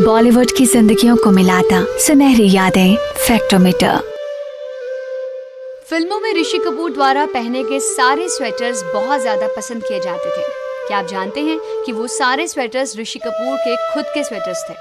बॉलीवुड की जिंदगियों को मिलाता सुनहरी यादें फैक्टोमीटर फ़िल्मों में ऋषि कपूर द्वारा पहने के सारे स्वेटर्स बहुत ज़्यादा पसंद किए जाते थे। क्या आप जानते हैं कि वो सारे स्वेटर्स ऋषि कपूर के खुद के स्वेटर्स थे?